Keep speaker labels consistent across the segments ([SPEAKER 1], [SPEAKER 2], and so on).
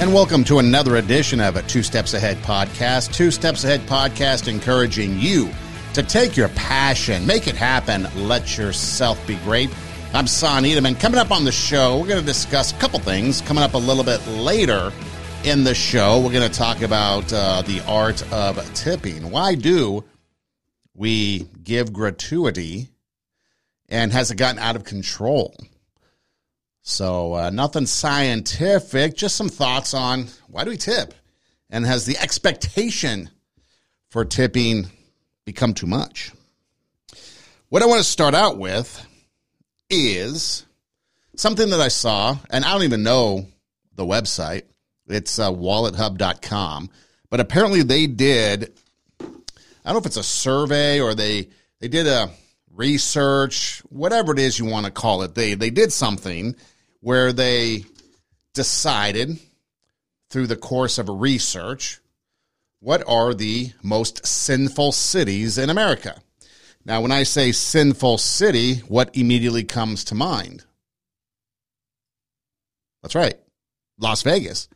[SPEAKER 1] And welcome to another edition of a Two Steps Ahead podcast. Two Steps Ahead podcast encouraging you to take your passion, make it happen, let yourself be great. I'm Son Edelman. Coming up on the show, we're going to discuss a couple things. Coming up a little bit later in the show, we're going to talk about uh, the art of tipping. Why do we give gratuity and has it gotten out of control? So, uh, nothing scientific, just some thoughts on why do we tip? And has the expectation for tipping become too much? What I want to start out with is something that I saw, and I don't even know the website. It's uh, wallethub.com. But apparently they did, I don't know if it's a survey or they, they did a research, whatever it is you want to call it. They, they did something where they decided through the course of research what are the most sinful cities in America. Now, when I say sinful city, what immediately comes to mind? That's right, Las Vegas.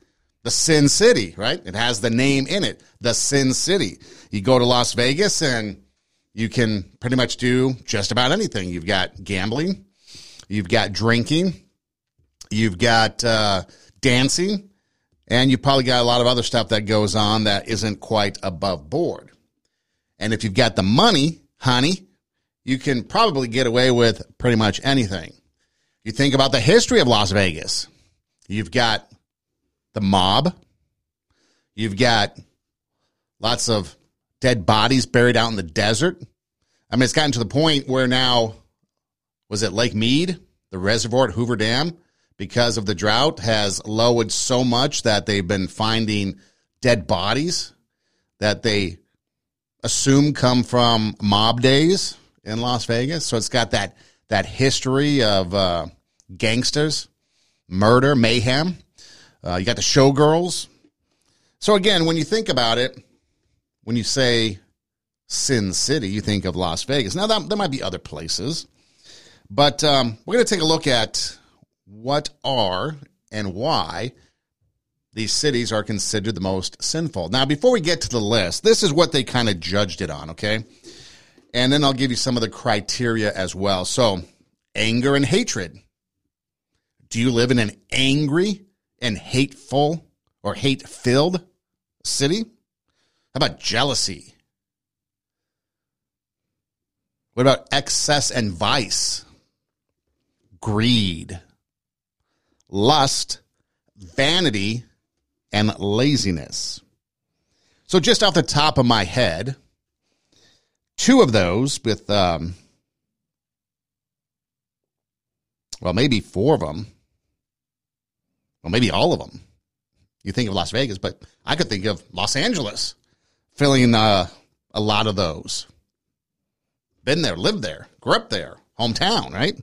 [SPEAKER 1] The Sin City, right? It has the name in it, the Sin City. You go to Las Vegas and you can pretty much do just about anything. You've got gambling, you've got drinking, You've got uh, dancing, and you probably got a lot of other stuff that goes on that isn't quite above board. And if you've got the money, honey, you can probably get away with pretty much anything. You think about the history of Las Vegas. You've got the mob. You've got lots of dead bodies buried out in the desert. I mean, it's gotten to the point where now, was it Lake Mead, the reservoir at Hoover Dam? because of the drought has lowered so much that they've been finding dead bodies that they assume come from mob days in Las Vegas. So it's got that that history of uh, gangsters, murder, mayhem. Uh, you got the showgirls. So again, when you think about it, when you say Sin City, you think of Las Vegas. Now that, there might be other places, but um, we're going to take a look at what are and why these cities are considered the most sinful. Now, before we get to the list, this is what they kind of judged it on, okay? And then I'll give you some of the criteria as well. So, anger and hatred. Do you live in an angry and hateful or hate filled city? How about jealousy? What about excess and vice? Greed lust, vanity, and laziness. So, just off the top of my head, two of those with, um, well, maybe four of them, well, maybe all of them. You think of Las Vegas, but I could think of Los Angeles filling uh, a lot of those. Been there, lived there, grew up there, hometown, right?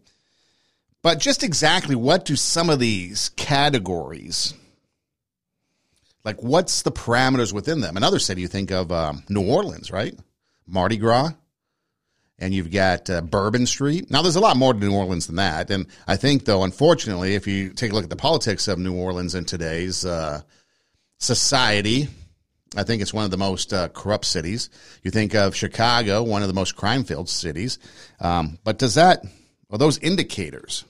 [SPEAKER 1] But just exactly what do some of these categories, like what's the parameters within them? Another city, you think of um, New Orleans, right? Mardi Gras. And you've got uh, Bourbon Street. Now, there's a lot more to New Orleans than that. And I think, though, unfortunately, if you take a look at the politics of New Orleans in today's uh, society, I think it's one of the most uh, corrupt cities. You think of Chicago, one of the most crime filled cities. Um, but does that, are those indicators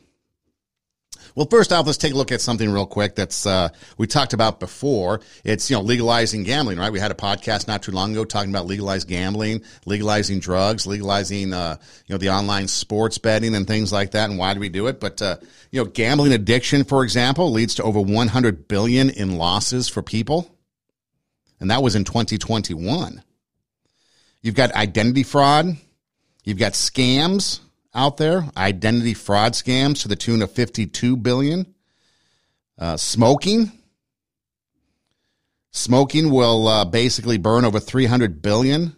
[SPEAKER 1] well, first off, let's take a look at something real quick that's uh, we talked about before. It's you know legalizing gambling, right? We had a podcast not too long ago talking about legalized gambling, legalizing drugs, legalizing uh, you know the online sports betting and things like that. And why do we do it? But uh, you know, gambling addiction, for example, leads to over 100 billion in losses for people, and that was in 2021. You've got identity fraud. You've got scams out there, identity fraud scams to the tune of 52 billion. Uh, smoking. Smoking will uh, basically burn over 300 billion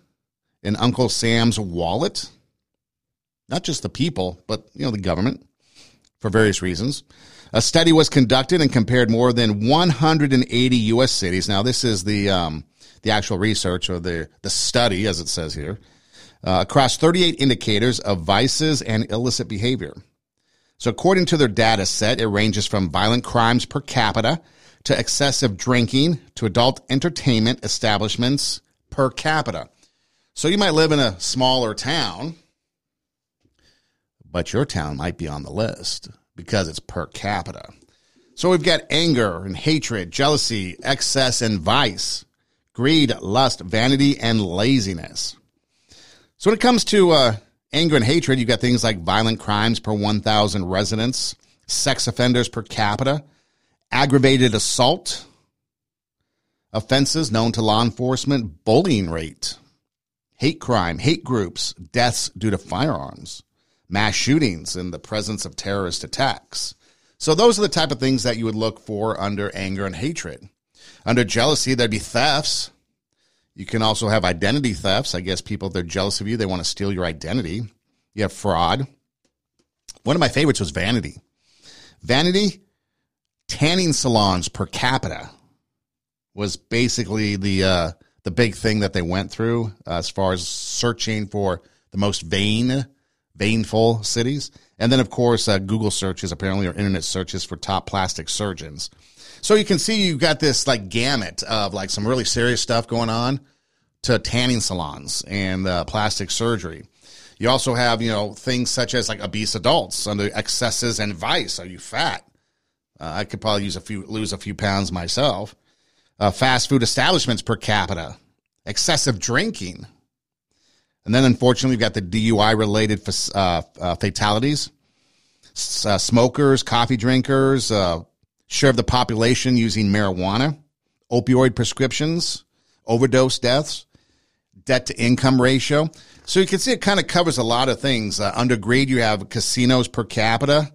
[SPEAKER 1] in Uncle Sam's wallet. Not just the people, but you know the government for various reasons. A study was conducted and compared more than 180 U.S. cities. Now, this is the um, the actual research or the the study, as it says here, uh, across 38 indicators of vices and illicit behavior. So, according to their data set, it ranges from violent crimes per capita to excessive drinking to adult entertainment establishments per capita. So you might live in a smaller town, but your town might be on the list because it's per capita. So we've got anger and hatred, jealousy, excess and vice, greed, lust, vanity, and laziness. So when it comes to uh, anger and hatred, you've got things like violent crimes per 1,000 residents, sex offenders per capita, aggravated assault offenses known to law enforcement, bullying rate, hate crime, hate groups, deaths due to firearms, mass shootings and the presence of terrorist attacks. So those are the type of things that you would look for under anger and hatred. Under jealousy, there'd be thefts. You can also have identity thefts. I guess people, they're jealous of you, they want to steal your identity. You have fraud. One of my favorites was vanity. Vanity tanning salons per capita was basically the uh, the big thing that they went through uh, as far as searching for the most vain, vainful cities. And then, of course, uh, Google searches apparently or internet searches for top plastic surgeons. So you can see you've got this like gamut of like some really serious stuff going on to tanning salons and uh, plastic surgery. You also have, you know, things such as like obese adults under excesses and vice. Are you fat? Uh, I could probably use a few, lose a few pounds myself. Uh, fast food establishments per capita, excessive drinking. And then unfortunately, we've got the DUI related uh, uh, fatalities. Uh, smokers, coffee drinkers, uh, share of the population using marijuana, opioid prescriptions, overdose deaths, debt to income ratio. So you can see it kind of covers a lot of things. Uh, under greed, you have casinos per capita.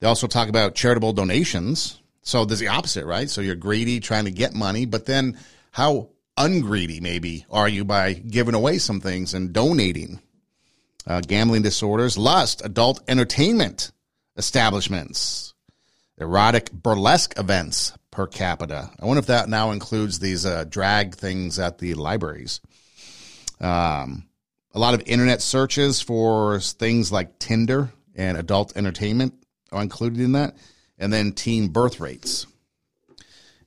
[SPEAKER 1] They also talk about charitable donations. So there's the opposite, right? So you're greedy, trying to get money, but then how ungreedy maybe are you by giving away some things and donating? Uh, gambling disorders, lust, adult entertainment establishments, erotic burlesque events per capita. I wonder if that now includes these uh, drag things at the libraries. Um, a lot of internet searches for things like Tinder and adult entertainment are included in that. And then teen birth rates.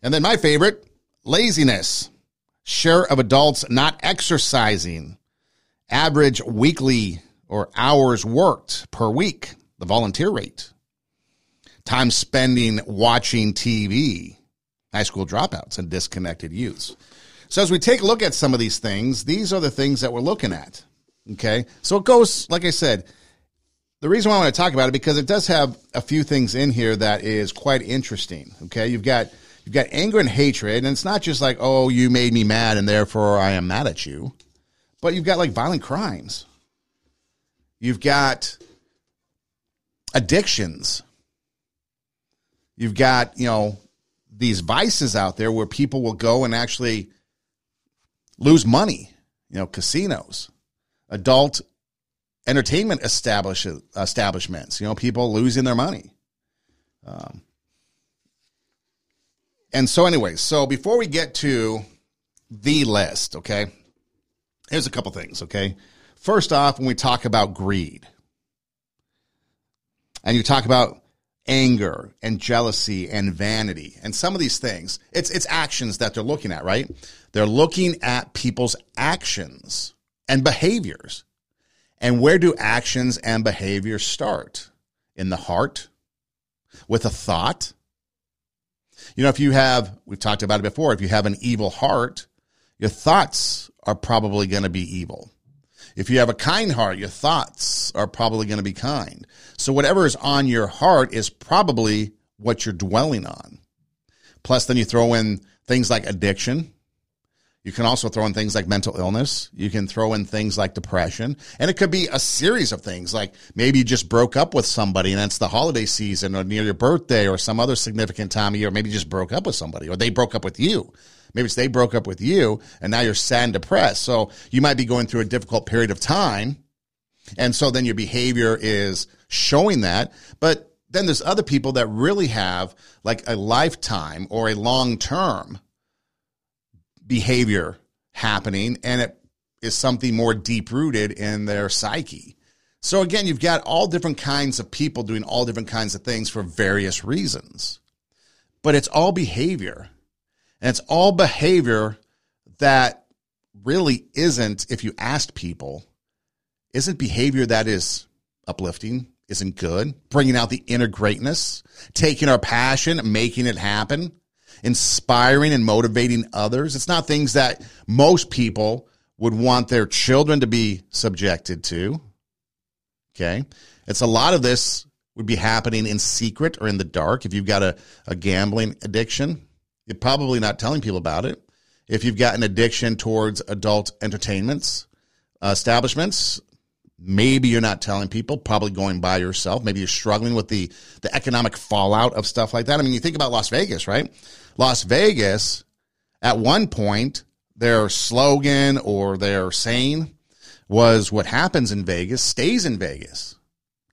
[SPEAKER 1] And then my favorite, laziness. Share of adults not exercising. Average weekly or hours worked per week. The volunteer rate. Time spending watching TV. High school dropouts and disconnected youths. So as we take a look at some of these things, these are the things that we're looking at. Okay. So it goes, like I said, the reason why I want to talk about it because it does have a few things in here that is quite interesting. Okay. You've got, you've got anger and hatred, and it's not just like, oh, you made me mad and therefore I am mad at you, but you've got like violent crimes. You've got addictions. You've got, you know, these vices out there where people will go and actually lose money, you know, casinos, adult entertainment establish, establishments, you know, people losing their money. Um, and so, anyways, so before we get to the list, okay, here's a couple things, okay. First off, when we talk about greed, and you talk about anger and jealousy and vanity and some of these things, it's it's actions that they're looking at, right? They're looking at people's actions and behaviors. And where do actions and behaviors start? In the heart, with a thought. You know, if you have, we've talked about it before, if you have an evil heart, your thoughts are probably going to be evil. If you have a kind heart, your thoughts are probably going to be kind. So whatever is on your heart is probably what you're dwelling on. Plus, then you throw in things like addiction, you can also throw in things like mental illness. You can throw in things like depression. And it could be a series of things like maybe you just broke up with somebody and it's the holiday season or near your birthday or some other significant time of year. Maybe you just broke up with somebody or they broke up with you. Maybe it's they broke up with you and now you're sad and depressed. So you might be going through a difficult period of time. And so then your behavior is showing that. But then there's other people that really have like a lifetime or a long term behavior happening and it is something more deep rooted in their psyche. So again, you've got all different kinds of people doing all different kinds of things for various reasons. but it's all behavior. And it's all behavior that really isn't, if you asked people, isn't behavior that is uplifting, isn't good, bringing out the inner greatness, taking our passion, making it happen, inspiring and motivating others. It's not things that most people would want their children to be subjected to. Okay. It's a lot of this would be happening in secret or in the dark. If you've got a, a gambling addiction, you're probably not telling people about it. If you've got an addiction towards adult entertainments, uh, establishments, maybe you're not telling people, probably going by yourself. Maybe you're struggling with the, the economic fallout of stuff like that. I mean, you think about Las Vegas, right? Las Vegas, at one point, their slogan or their saying was what happens in Vegas stays in Vegas.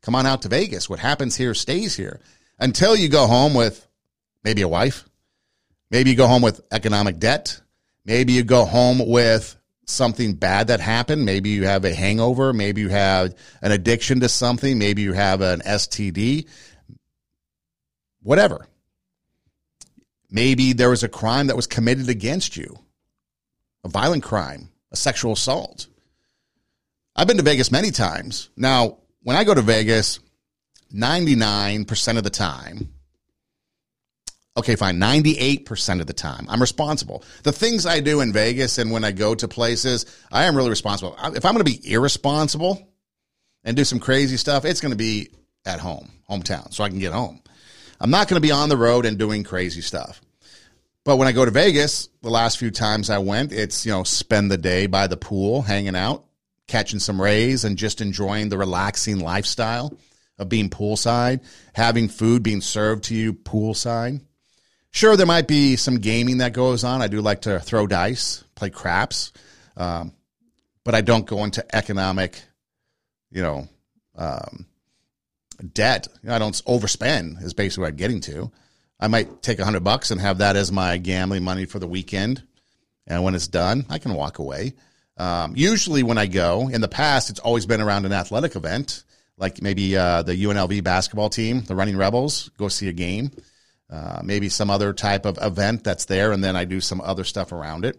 [SPEAKER 1] Come on out to Vegas. What happens here stays here until you go home with maybe a wife. Maybe you go home with economic debt. Maybe you go home with something bad that happened. Maybe you have a hangover. Maybe you have an addiction to something. Maybe you have an STD. Whatever. Maybe there was a crime that was committed against you, a violent crime, a sexual assault. I've been to Vegas many times. Now, when I go to Vegas, 99% of the time, okay, fine, 98% of the time, I'm responsible. The things I do in Vegas and when I go to places, I am really responsible. If I'm going to be irresponsible and do some crazy stuff, it's going to be at home, hometown, so I can get home. I'm not going to be on the road and doing crazy stuff. But when I go to Vegas, the last few times I went, it's, you know, spend the day by the pool, hanging out, catching some rays and just enjoying the relaxing lifestyle of being poolside, having food being served to you poolside. Sure, there might be some gaming that goes on. I do like to throw dice, play craps, um, but I don't go into economic, you know, um, debt. I don't overspend. Is basically what I'm getting to. I might take a hundred bucks and have that as my gambling money for the weekend, and when it's done, I can walk away. Um, usually, when I go in the past, it's always been around an athletic event, like maybe uh, the UNLV basketball team, the Running Rebels, go see a game, uh, maybe some other type of event that's there, and then I do some other stuff around it.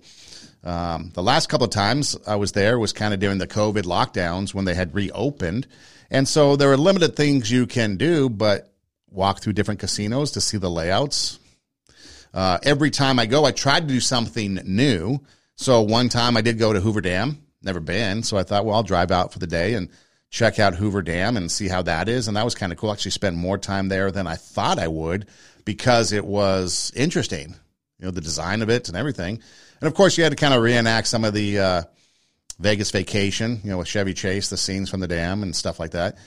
[SPEAKER 1] Um, the last couple of times I was there was kind of during the COVID lockdowns when they had reopened. And so there are limited things you can do, but walk through different casinos to see the layouts. Uh, every time I go, I try to do something new. So one time I did go to Hoover Dam, never been. So I thought, well, I'll drive out for the day and check out Hoover Dam and see how that is. And that was kind of cool. Actually spent more time there than I thought I would because it was interesting, you know, the design of it and everything. And of course you had to kind of reenact some of the, uh, Vegas vacation, you know, with Chevy Chase, the scenes from the dam and stuff like that.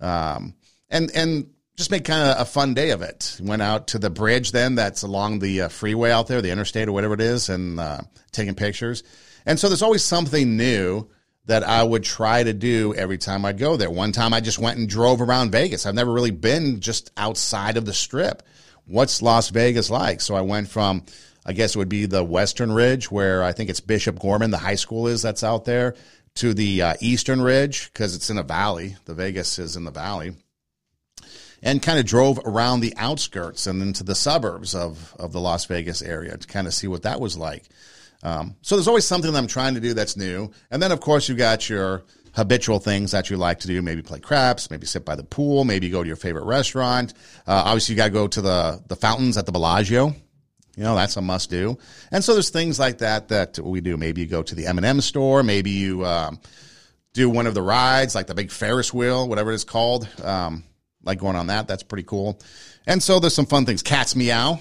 [SPEAKER 1] Um, and, and just make kind of a fun day of it. Went out to the bridge then that's along the uh, freeway out there, the interstate or whatever it is, and uh, taking pictures. And so there's always something new that I would try to do every time I'd go there. One time I just went and drove around Vegas. I've never really been just outside of the strip. What's Las Vegas like? So I went from, I guess it would be the Western Ridge, where I think it's Bishop Gorman, the high school is that's out there, to the uh, Eastern Ridge, because it's in a valley. The Vegas is in the valley and kind of drove around the outskirts and into the suburbs of, of the Las Vegas area to kind of see what that was like. Um, so there's always something that I'm trying to do that's new. And then, of course, you've got your habitual things that you like to do. Maybe play craps, maybe sit by the pool, maybe go to your favorite restaurant. Uh, obviously, you got to go to the, the fountains at the Bellagio. You know, that's a must do. And so there's things like that that we do. Maybe you go to the M&M store. Maybe you um, do one of the rides, like the big Ferris wheel, whatever it's called. Um, like going on that. That's pretty cool. And so there's some fun things. Cats Meow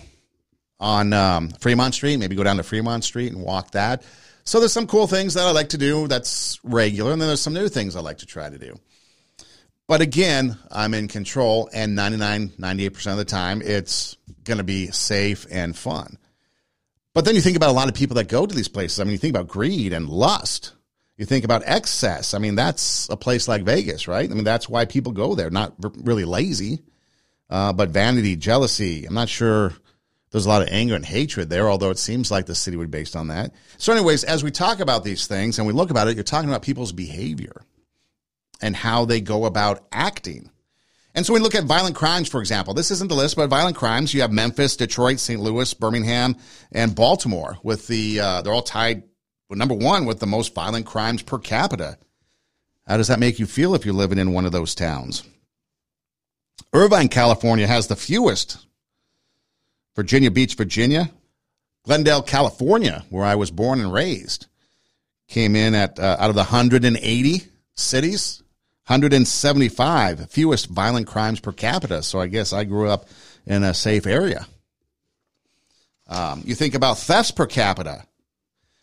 [SPEAKER 1] on um, Fremont Street. Maybe go down to Fremont Street and walk that. So there's some cool things that I like to do that's regular, and then there's some new things I like to try to do. But again, I'm in control, and 99, 98% of the time, it's going to be safe and fun. But then you think about a lot of people that go to these places. I mean, you think about greed and lust. You think about excess. I mean, that's a place like Vegas, right? I mean, that's why people go there. Not really lazy, uh, but vanity, jealousy. I'm not sure there's a lot of anger and hatred there, although it seems like the city would be based on that. So, anyways, as we talk about these things and we look about it, you're talking about people's behavior and how they go about acting. And so we look at violent crimes, for example. This isn't the list, but violent crimes. You have Memphis, Detroit, St. Louis, Birmingham, and Baltimore. With the uh, they're all tied well, number one with the most violent crimes per capita. How does that make you feel if you're living in one of those towns? Irvine, California has the fewest. Virginia Beach, Virginia. Glendale, California, where I was born and raised, came in at uh, out of the 180 cities, 175 fewest violent crimes per capita. So I guess I grew up in a safe area. Um, you think about thefts per capita.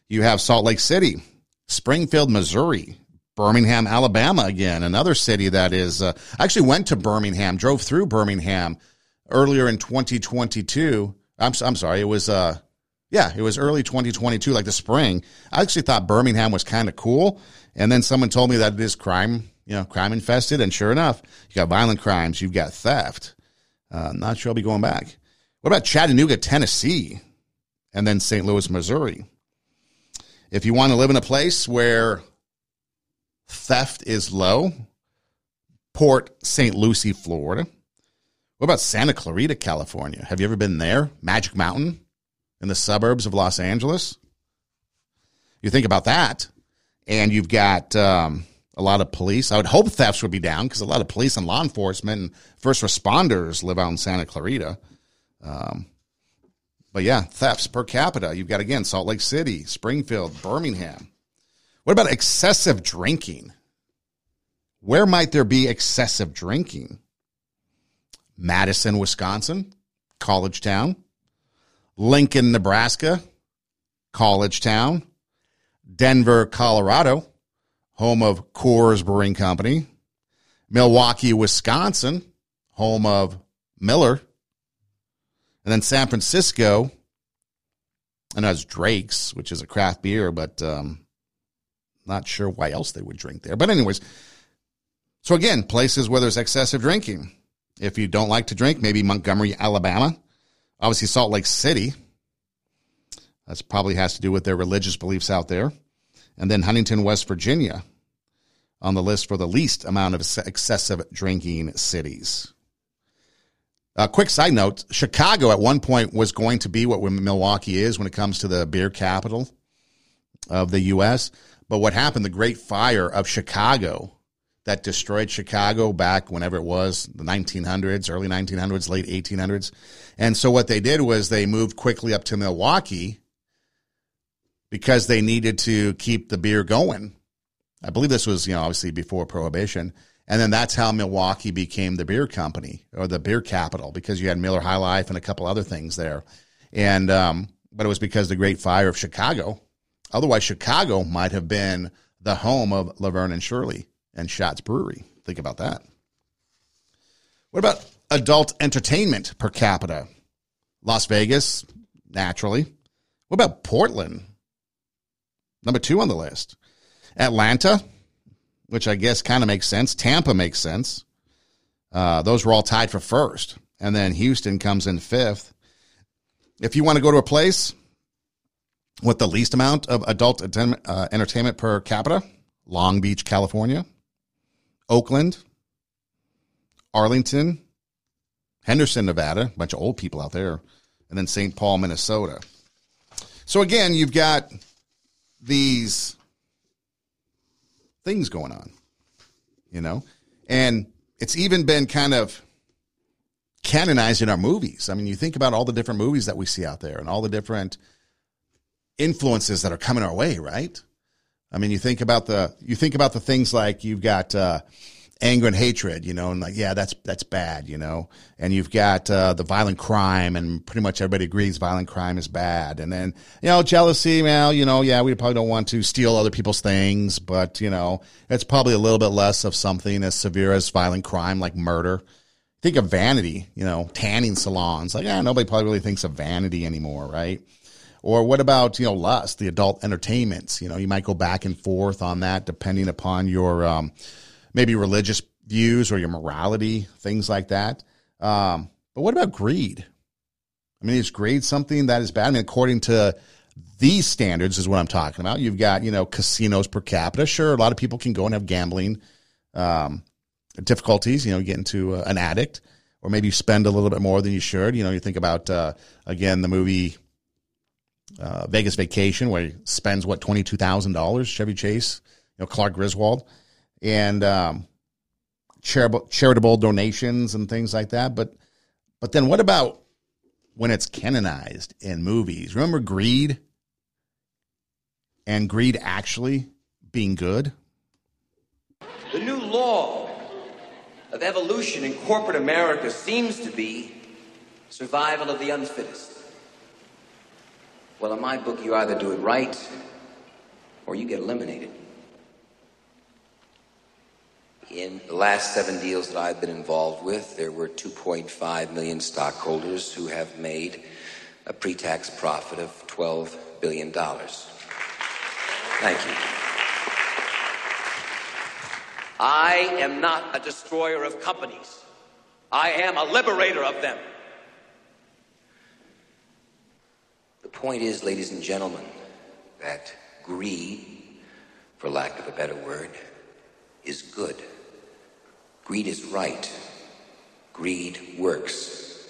[SPEAKER 1] You have Salt Lake City, Springfield, Missouri, Birmingham, Alabama again, another city that is. Uh, I actually went to Birmingham, drove through Birmingham earlier in 2022. I'm, I'm sorry, it was, uh, yeah, it was early 2022, like the spring. I actually thought Birmingham was kind of cool. And then someone told me that it is crime, you know, crime infested. And sure enough, you got violent crimes, you've got theft. Uh, not sure I'll be going back. What about Chattanooga, Tennessee? And then St. Louis, Missouri? If you want to live in a place where theft is low, Port St. Lucie, Florida. What about Santa Clarita, California? Have you ever been there? Magic Mountain in the suburbs of Los Angeles? You think about that, and you've got um, a lot of police. I would hope thefts would be down because a lot of police and law enforcement and first responders live out in Santa Clarita. Um, but yeah, thefts per capita. You've got again Salt Lake City, Springfield, Birmingham. What about excessive drinking? Where might there be excessive drinking? Madison, Wisconsin, college town. Lincoln, Nebraska, college town. Denver, Colorado, home of Coors Brewing Company. Milwaukee, Wisconsin, home of Miller. And then San Francisco, and that's Drake's, which is a craft beer, but um, not sure why else they would drink there. But, anyways, so again, places where there's excessive drinking. If you don't like to drink, maybe Montgomery, Alabama. Obviously, Salt Lake City. That probably has to do with their religious beliefs out there. And then Huntington, West Virginia on the list for the least amount of excessive drinking cities. A quick side note Chicago at one point was going to be what Milwaukee is when it comes to the beer capital of the U.S. But what happened, the Great Fire of Chicago that destroyed Chicago back whenever it was, the 1900s, early 1900s, late 1800s. And so what they did was they moved quickly up to Milwaukee because they needed to keep the beer going. I believe this was, you know, obviously before Prohibition. And then that's how Milwaukee became the beer company or the beer capital because you had Miller High Life and a couple other things there. And, um, but it was because the Great Fire of Chicago. Otherwise, Chicago might have been the home of Laverne and Shirley and Shotz Brewery. Think about that. What about adult entertainment per capita? Las Vegas, naturally. What about Portland? Number two on the list. Atlanta, which I guess kind of makes sense. Tampa makes sense. Uh, those were all tied for first. And then Houston comes in fifth. If you want to go to a place with the least amount of adult uh, entertainment per capita, Long Beach, California. Oakland, Arlington, Henderson, Nevada, a bunch of old people out there, and then St. Paul, Minnesota. So again, you've got these things going on, you know, and it's even been kind of canonized in our movies. I mean, you think about all the different movies that we see out there and all the different influences that are coming our way, right? I mean, you think about the you think about the things like you've got uh, anger and hatred, you know, and like yeah, that's that's bad, you know, and you've got uh, the violent crime, and pretty much everybody agrees violent crime is bad, and then you know jealousy, well, you know, yeah, we probably don't want to steal other people's things, but you know, it's probably a little bit less of something as severe as violent crime like murder. Think of vanity, you know, tanning salons. Like, yeah, nobody probably really thinks of vanity anymore, right? Or what about, you know, lust, the adult entertainments? You know, you might go back and forth on that depending upon your um, maybe religious views or your morality, things like that. Um, but what about greed? I mean, is greed something that is bad? I mean, according to these standards, is what I'm talking about. You've got, you know, casinos per capita. Sure, a lot of people can go and have gambling um, difficulties. You know, get into uh, an addict, or maybe you spend a little bit more than you should. You know, you think about uh, again the movie uh, Vegas Vacation, where he spends what twenty two thousand dollars. Chevy Chase, you know, Clark Griswold, and um, charitable charitable donations and things like that. But but then what about when it's canonized in movies? Remember Greed? And greed actually being good?
[SPEAKER 2] The new law of evolution in corporate America seems to be survival of the unfittest. Well, in my book, you either do it right or you get eliminated. In the last seven deals that I've been involved with, there were 2.5 million stockholders who have made a pre tax profit of $12 billion. Thank you. I am not a destroyer of companies. I am a liberator of them. The point is, ladies and gentlemen, that greed, for lack of a better word, is good. Greed is right. Greed works.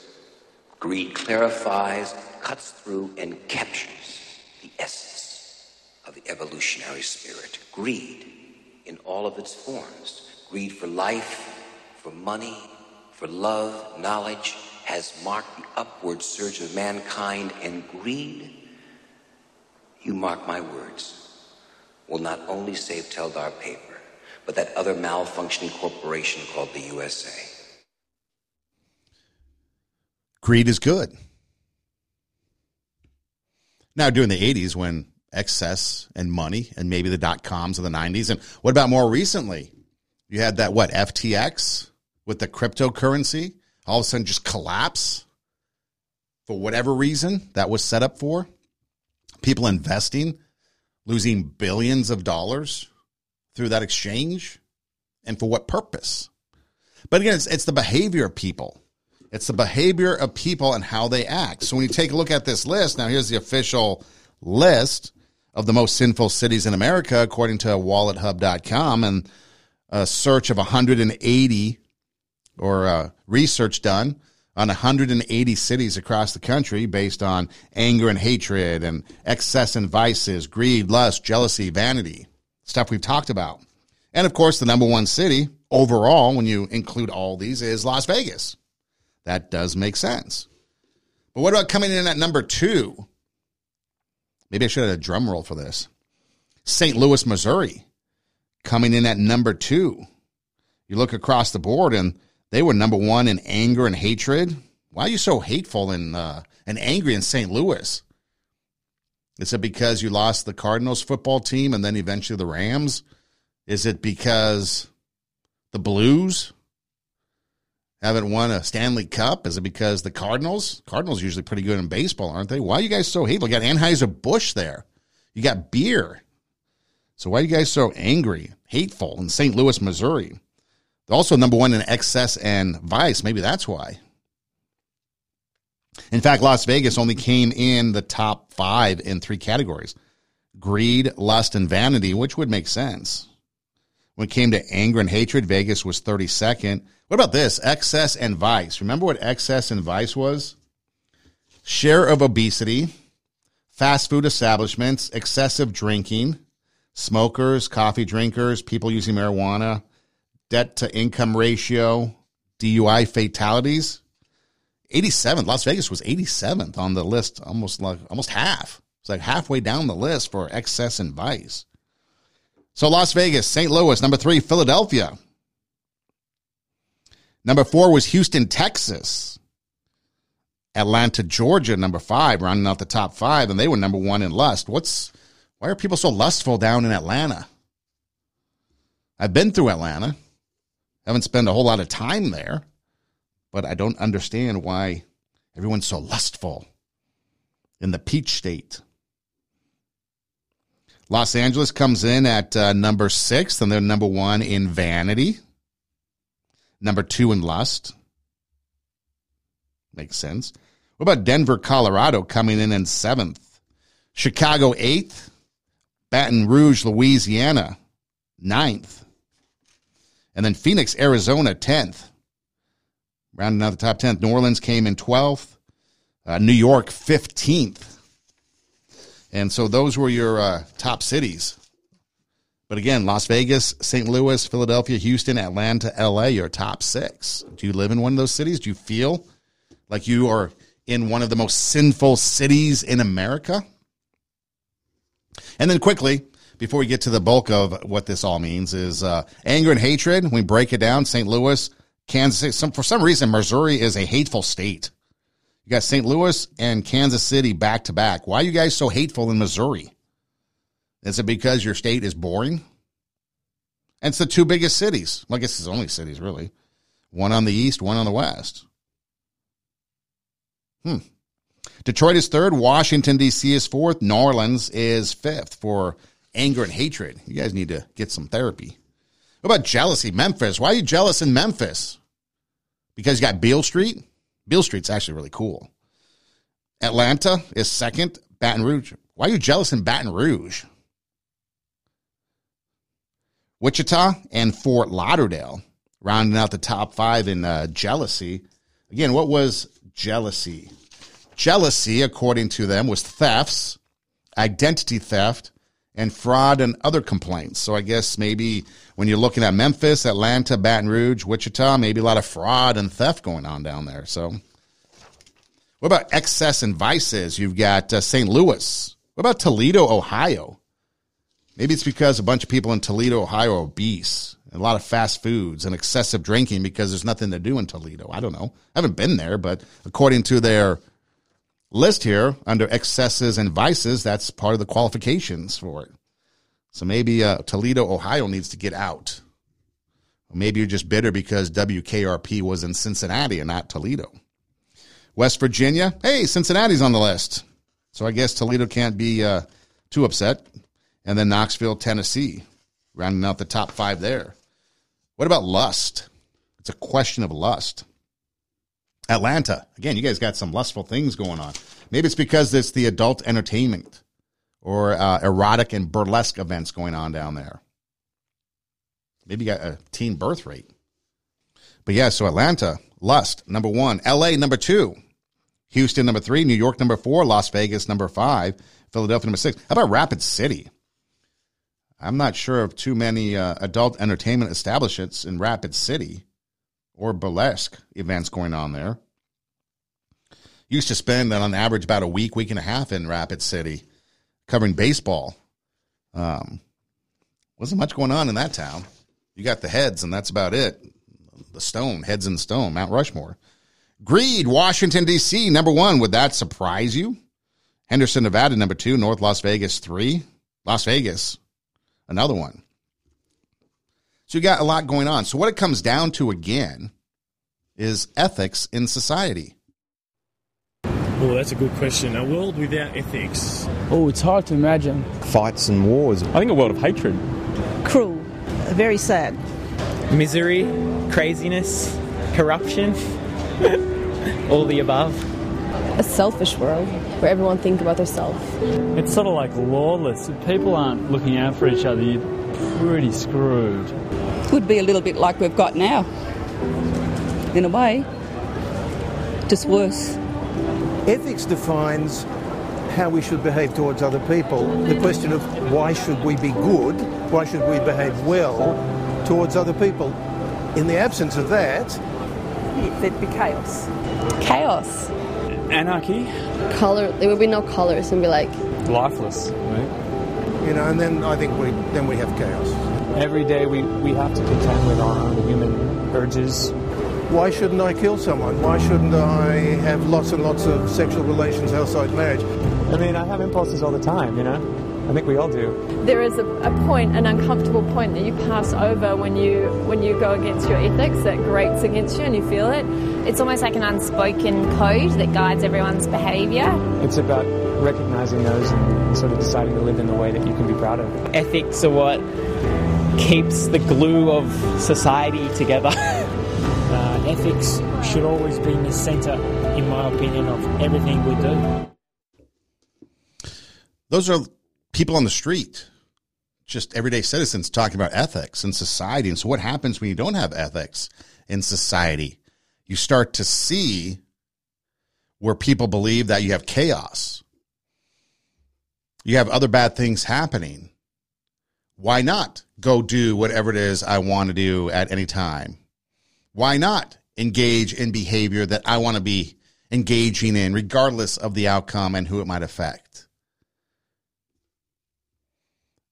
[SPEAKER 2] Greed clarifies, cuts through, and captures the essence of the evolutionary spirit. Greed in all of its forms. Greed for life, for money, for love, knowledge has marked the upward surge of mankind, and greed, you mark my words, will not only save Teldar paper but that other malfunctioning corporation called the USA.
[SPEAKER 1] Greed is good. Now, during the 80s, when excess and money and maybe the dot coms of the 90s, and what about more recently? You had that, what, FTX with the cryptocurrency all of a sudden just collapse for whatever reason that was set up for. People investing, losing billions of dollars through that exchange and for what purpose? But again, it's, it's the behavior of people. It's the behavior of people and how they act. So when you take a look at this list, now here's the official list of the most sinful cities in America, according to wallethub.com, and a search of 180 or uh, research done on 180 cities across the country based on anger and hatred and excess and vices, greed, lust, jealousy, vanity stuff we've talked about. And of course, the number one city overall, when you include all these, is Las Vegas. That does make sense. But what about coming in at number two? Maybe I should have a drum roll for this. St. Louis, Missouri, coming in at number two. You look across the board, and they were number one in anger and hatred. Why are you so hateful and uh, and angry in St. Louis? Is it because you lost the Cardinals football team and then eventually the Rams? Is it because the Blues haven't won a Stanley Cup? Is it because the Cardinals? Cardinals usually pretty good in baseball, aren't they? Why are you guys so hateful? You got Anheuser-Busch there. You got beer. So why are you guys so angry, hateful in St. Louis, Missouri? They're also number one in excess and vice. Maybe that's why. In fact, Las Vegas only came in the top five in three categories greed, lust, and vanity, which would make sense. When it came to anger and hatred, Vegas was 32nd. What about this? Excess and vice. Remember what excess and vice was? Share of obesity, fast food establishments, excessive drinking, smokers, coffee drinkers, people using marijuana, debt to income ratio, DUI fatalities. 87th. Las Vegas was 87th on the list, almost like almost half. It's like halfway down the list for excess and vice. So Las Vegas, St. Louis, number three, Philadelphia. Number four was Houston, Texas. Atlanta, Georgia, number five, rounding out the top five, and they were number one in lust. What's why are people so lustful down in Atlanta? I've been through Atlanta. Haven't spent a whole lot of time there but I don't understand why everyone's so lustful in the peach state. Los Angeles comes in at uh, number six, and they're number one in vanity, number two in lust. Makes sense. What about Denver, Colorado coming in in seventh? Chicago, eighth. Baton Rouge, Louisiana, ninth. And then Phoenix, Arizona, 10th. Rounding out the top 10th. New Orleans came in 12th. Uh, New York, 15th. And so those were your uh, top cities. But again, Las Vegas, St. Louis, Philadelphia, Houston, Atlanta, LA, your top six. Do you live in one of those cities? Do you feel like you are in one of the most sinful cities in America? And then quickly, before we get to the bulk of what this all means, is uh, anger and hatred. We break it down. St. Louis, Kansas City. Some, for some reason, Missouri is a hateful state. You got St. Louis and Kansas City back to back. Why are you guys so hateful in Missouri? Is it because your state is boring? And it's the two biggest cities. Well, I guess it's only cities, really. One on the east, one on the west. Hmm. Detroit is third. Washington, D.C. is fourth. New Orleans is fifth for anger and hatred. You guys need to get some therapy. What about jealousy? Memphis. Why are you jealous in Memphis? Because you got Beale Street? Beale Street's actually really cool. Atlanta is second. Baton Rouge. Why are you jealous in Baton Rouge? Wichita and Fort Lauderdale rounding out the top five in uh, jealousy. Again, what was jealousy? Jealousy, according to them, was thefts, identity theft, and fraud and other complaints. So I guess maybe when you're looking at Memphis, Atlanta, Baton Rouge, Wichita, maybe a lot of fraud and theft going on down there. So what about excess and vices? You've got uh, St. Louis. What about Toledo, Ohio? Maybe it's because a bunch of people in Toledo, Ohio are obese, a lot of fast foods and excessive drinking because there's nothing to do in Toledo. I don't know. I haven't been there, but according to their list here under excesses and vices, that's part of the qualifications for it. So maybe uh, Toledo, Ohio needs to get out. Maybe you're just bitter because WKRP was in Cincinnati and not Toledo. West Virginia, hey, Cincinnati's on the list. So I guess Toledo can't be uh, too upset and then Knoxville, Tennessee, rounding out the top five there. What about lust? It's a question of lust. Atlanta, again, you guys got some lustful things going on. Maybe it's because it's the adult entertainment or uh, erotic and burlesque events going on down there. Maybe got a teen birth rate. But yeah, so Atlanta, lust, number one. LA, number two. Houston, number three. New York, number four. Las Vegas, number five. Philadelphia, number six. How about Rapid City? I'm not sure of too many uh, adult entertainment establishments in Rapid City or burlesque events going on there. Used to spend on average about a week, week and a half in Rapid City covering baseball. Um, wasn't much going on in that town. You got the heads, and that's about it. The stone, heads and stone, Mount Rushmore. Greed, Washington, D.C., number one. Would that surprise you? Henderson, Nevada, number two. North Las Vegas, three. Las Vegas, another one. So you got a lot going on. So what it comes down to again is ethics in society.
[SPEAKER 3] Oh, that's a good question. A world without ethics.
[SPEAKER 4] Oh, it's hard to imagine.
[SPEAKER 5] Fights and wars.
[SPEAKER 6] I think a world of hatred.
[SPEAKER 7] Cruel. Very sad.
[SPEAKER 8] Misery, craziness, corruption, all the above.
[SPEAKER 9] A selfish world where everyone think about themselves.
[SPEAKER 4] It's sort of like lawless. If people aren't looking out for each other, you're pretty screwed.
[SPEAKER 10] Could be a little bit like we've got now. In a way. Just worse.
[SPEAKER 11] Ethics defines how we should behave towards other people. The question of why should we be good, why should we behave well towards other people. In the absence of that,
[SPEAKER 12] there'd be chaos.
[SPEAKER 9] Chaos.
[SPEAKER 4] Anarchy.
[SPEAKER 9] Color. There would be no colors and be like
[SPEAKER 6] lifeless. Right?
[SPEAKER 11] You know, and then I think we then we have chaos.
[SPEAKER 6] Every day we, we have to contend with our own human urges.
[SPEAKER 11] Why shouldn't I kill someone? Why shouldn't I have lots and lots of sexual relations outside marriage?
[SPEAKER 6] I mean, I have impulses all the time, you know? I think we all do.
[SPEAKER 12] There is a, a point, an uncomfortable point that you pass over when you when you go against your ethics that grates against you and you feel it.
[SPEAKER 13] It's almost like an unspoken code that guides everyone's behaviour.
[SPEAKER 6] It's about recognizing those and sort of deciding to live in the way that you can be proud of.
[SPEAKER 8] Ethics are what keeps the glue of society together.
[SPEAKER 3] ethics should always be in the centre, in my opinion, of everything we do.
[SPEAKER 1] Those are people on the street just everyday citizens talking about ethics and society. And so, what happens when you don't have ethics in society? You start to see where people believe that you have chaos, you have other bad things happening. Why not go do whatever it is I want to do at any time? Why not engage in behavior that I want to be engaging in, regardless of the outcome and who it might affect?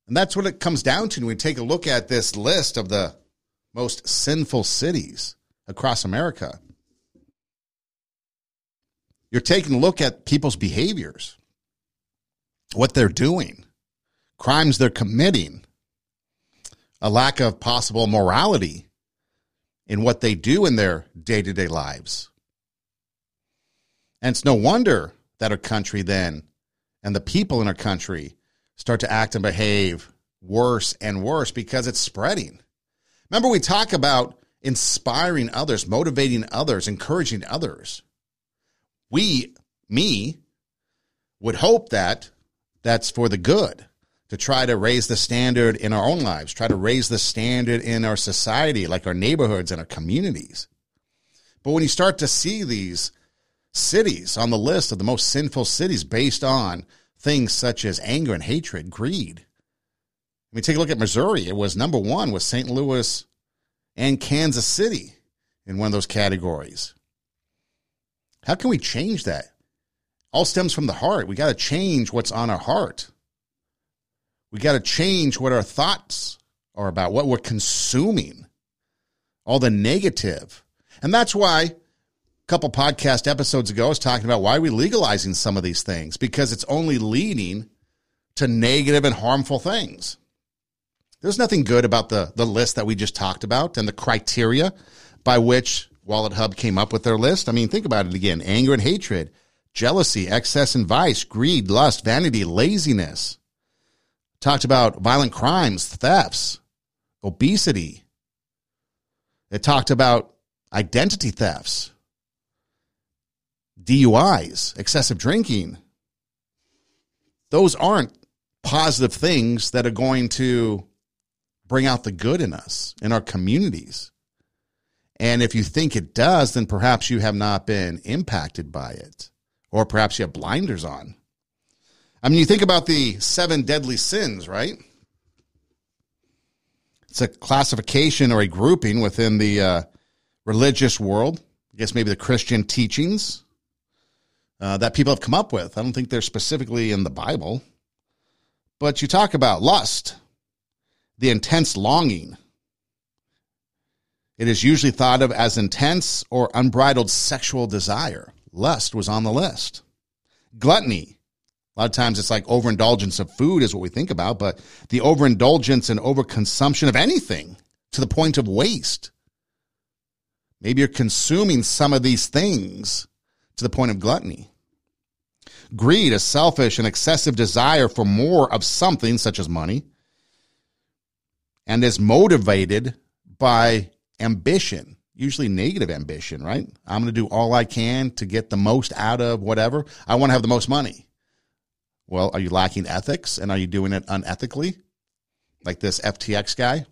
[SPEAKER 1] And that's what it comes down to when we take a look at this list of the most sinful cities across America. You're taking a look at people's behaviors, what they're doing, crimes they're committing, a lack of possible morality in what they do in their day to day lives. And it's no wonder that our country then and the people in our country start to act and behave worse and worse because it's spreading. Remember, we talk about inspiring others, motivating others, encouraging others. We, me, would hope that that's for the good to try to raise the standard in our own lives, try to raise the standard in our society, like our neighborhoods and our communities. But when you start to see these cities on the list of the most sinful cities based on things such as anger and hatred, greed. I mean, take a look at Missouri. It was number one with St. Louis and Kansas City in one of those categories. How can we change that? All stems from the heart. We got to change what's on our heart. We got to change what our thoughts are about, what we're consuming, all the negative. And that's why a couple podcast episodes ago, I was talking about why are we legalizing some of these things? Because it's only leading to negative and harmful things. There's nothing good about the, the list that we just talked about and the criteria by which Wallet Hub came up with their list. I mean, think about it again anger and hatred, jealousy, excess and vice, greed, lust, vanity, laziness. Talked about violent crimes, thefts, obesity. It talked about identity thefts DUIs, excessive drinking. Those aren't positive things that are going to bring out the good in us, in our communities. And if you think it does, then perhaps you have not been impacted by it, or perhaps you have blinders on. I mean, you think about the seven deadly sins, right? It's a classification or a grouping within the uh, religious world. I guess maybe the Christian teachings uh, that people have come up with. I don't think they're specifically in the Bible. But you talk about lust, the intense longing. It is usually thought of as intense or unbridled sexual desire. Lust was on the list. Gluttony. A lot of times it's like overindulgence of food is what we think about, but the overindulgence and overconsumption of anything to the point of waste. Maybe you're consuming some of these things to the point of gluttony. Greed, a selfish and excessive desire for more of something, such as money, and is motivated by ambition, usually negative ambition, right? I'm going to do all I can to get the most out of whatever. I want to have the most money. Well, are you lacking ethics and are you doing it unethically? Like this FTX guy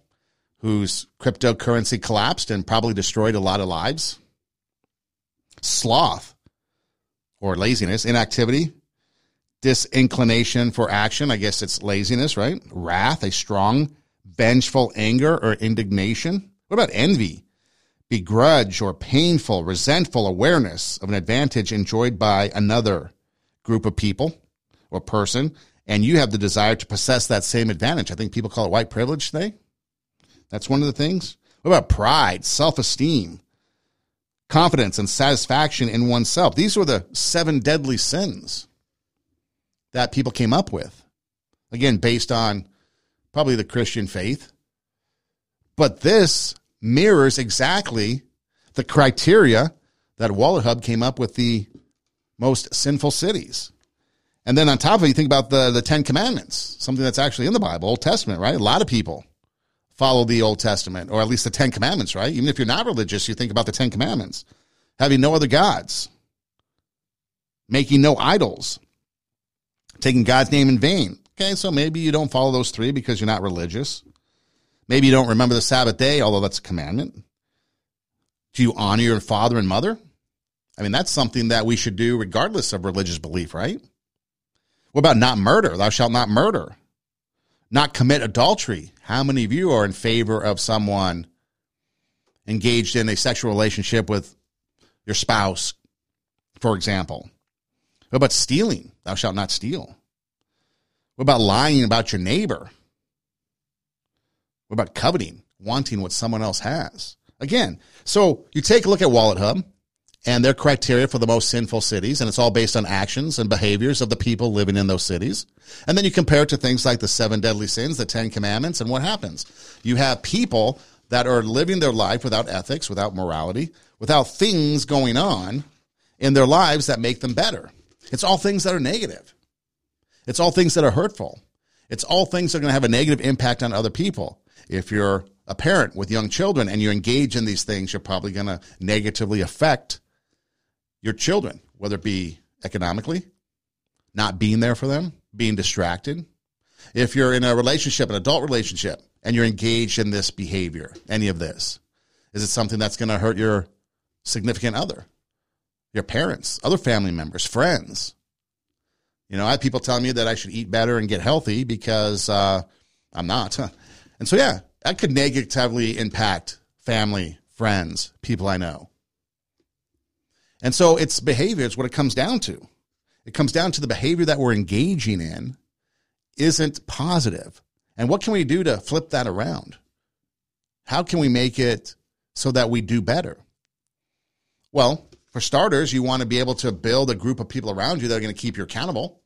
[SPEAKER 1] whose cryptocurrency collapsed and probably destroyed a lot of lives. Sloth, or laziness, inactivity, disinclination for action. I guess it's laziness, right? Wrath, a strong, vengeful anger or indignation. What about envy? Begrudge or painful, resentful awareness of an advantage enjoyed by another group of people or person, and you have the desire to possess that same advantage. I think people call it white privilege today. That's one of the things. What about pride, self esteem, confidence and satisfaction in oneself. These were the seven deadly sins that people came up with. Again, based on probably the Christian faith. But this mirrors exactly the criteria that Wallet Hub came up with the most sinful cities. And then on top of it, you think about the, the Ten Commandments, something that's actually in the Bible, Old Testament, right? A lot of people follow the Old Testament, or at least the Ten Commandments, right? Even if you're not religious, you think about the Ten Commandments. Having no other gods, making no idols, taking God's name in vain, Okay, so maybe you don't follow those three because you're not religious. Maybe you don't remember the Sabbath day, although that's a commandment. Do you honor your father and mother? I mean, that's something that we should do regardless of religious belief, right? What about not murder? Thou shalt not murder. Not commit adultery. How many of you are in favor of someone engaged in a sexual relationship with your spouse, for example? What about stealing? Thou shalt not steal. What about lying about your neighbor? What about coveting, wanting what someone else has? Again, so you take a look at Wallet Hub and their criteria for the most sinful cities, and it's all based on actions and behaviors of the people living in those cities. And then you compare it to things like the seven deadly sins, the Ten Commandments, and what happens? You have people that are living their life without ethics, without morality, without things going on in their lives that make them better. It's all things that are negative. It's all things that are hurtful. It's all things that are going to have a negative impact on other people. If you're a parent with young children and you engage in these things, you're probably going to negatively affect your children, whether it be economically, not being there for them, being distracted. If you're in a relationship, an adult relationship, and you're engaged in this behavior, any of this, is it something that's going to hurt your significant other, your parents, other family members, friends? You know, I have people telling me that I should eat better and get healthy because uh, I'm not. And so, yeah, that could negatively impact family, friends, people I know. And so it's behavior, it's what it comes down to. It comes down to the behavior that we're engaging in isn't positive. And what can we do to flip that around? How can we make it so that we do better? Well, for starters, you want to be able to build a group of people around you that are going to keep you accountable.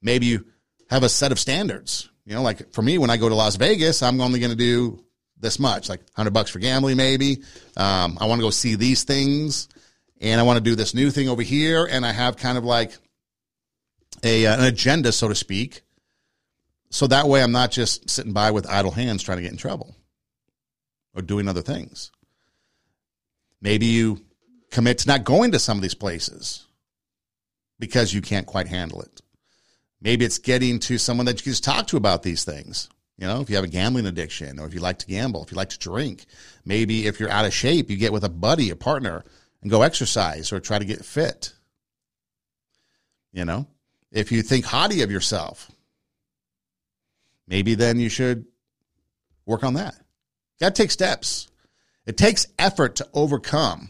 [SPEAKER 1] Maybe you have a set of standards. You know, like for me, when I go to Las Vegas, I'm only going to do this much, like 100 bucks for gambling, maybe. Um, I want to go see these things and I want to do this new thing over here. And I have kind of like a, uh, an agenda, so to speak. So that way I'm not just sitting by with idle hands trying to get in trouble or doing other things. Maybe you commit to not going to some of these places because you can't quite handle it. Maybe it's getting to someone that you can just talk to about these things. You know, if you have a gambling addiction or if you like to gamble, if you like to drink, maybe if you're out of shape, you get with a buddy, a partner, and go exercise or try to get fit. You know, if you think haughty of yourself, maybe then you should work on that. Got to take steps. It takes effort to overcome.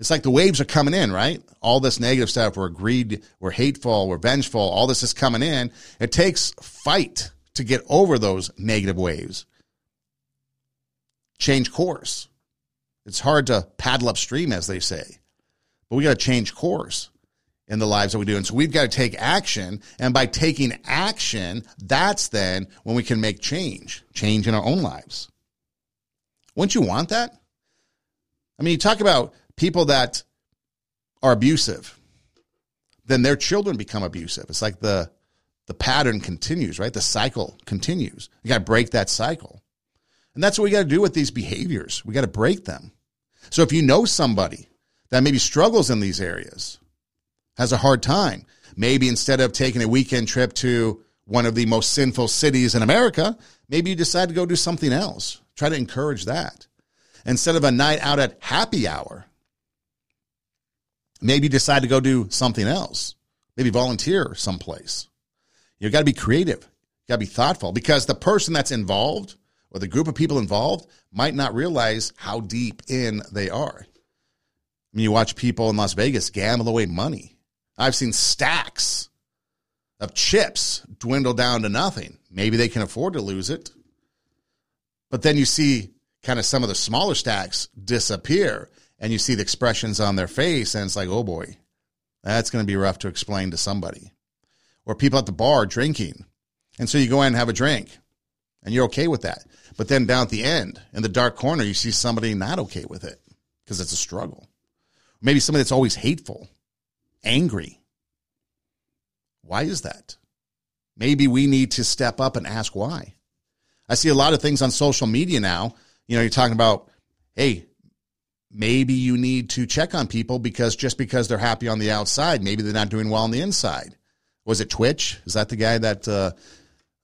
[SPEAKER 1] It's like the waves are coming in, right? All this negative stuff, we're greed, we're hateful, we're vengeful, all this is coming in. It takes fight to get over those negative waves. Change course. It's hard to paddle upstream, as they say, but we got to change course in the lives that we do. And so we've got to take action. And by taking action, that's then when we can make change, change in our own lives. Wouldn't you want that? I mean, you talk about people that are abusive, then their children become abusive. It's like the the pattern continues, right? The cycle continues. You got to break that cycle. And that's what we got to do with these behaviors. We got to break them. So if you know somebody that maybe struggles in these areas, has a hard time, maybe instead of taking a weekend trip to one of the most sinful cities in America, maybe you decide to go do something else. Try to encourage that. Instead of a night out at happy hour, maybe you decide to go do something else. Maybe volunteer someplace. You got to be creative. You got to be thoughtful because the person that's involved or the group of people involved might not realize how deep in they are. I mean, you watch people in Las Vegas gamble away money. I've seen stacks of chips dwindle down to nothing. Maybe they can afford to lose it. But then you see kind of some of the smaller stacks disappear and you see the expressions on their face and it's like, oh boy, that's going to be rough to explain to somebody. Or people at the bar drinking. And so you go in and have a drink and you're okay with that. But then down at the end, in the dark corner, you see somebody not okay with it because it's a struggle. Maybe somebody that's always hateful, angry. Why is that? Maybe we need to step up and ask why. I see a lot of things on social media now. You know, you're talking about, hey, maybe you need to check on people because just because they're happy on the outside, maybe they're not doing well on the inside. Was it Twitch? Is that the guy that uh,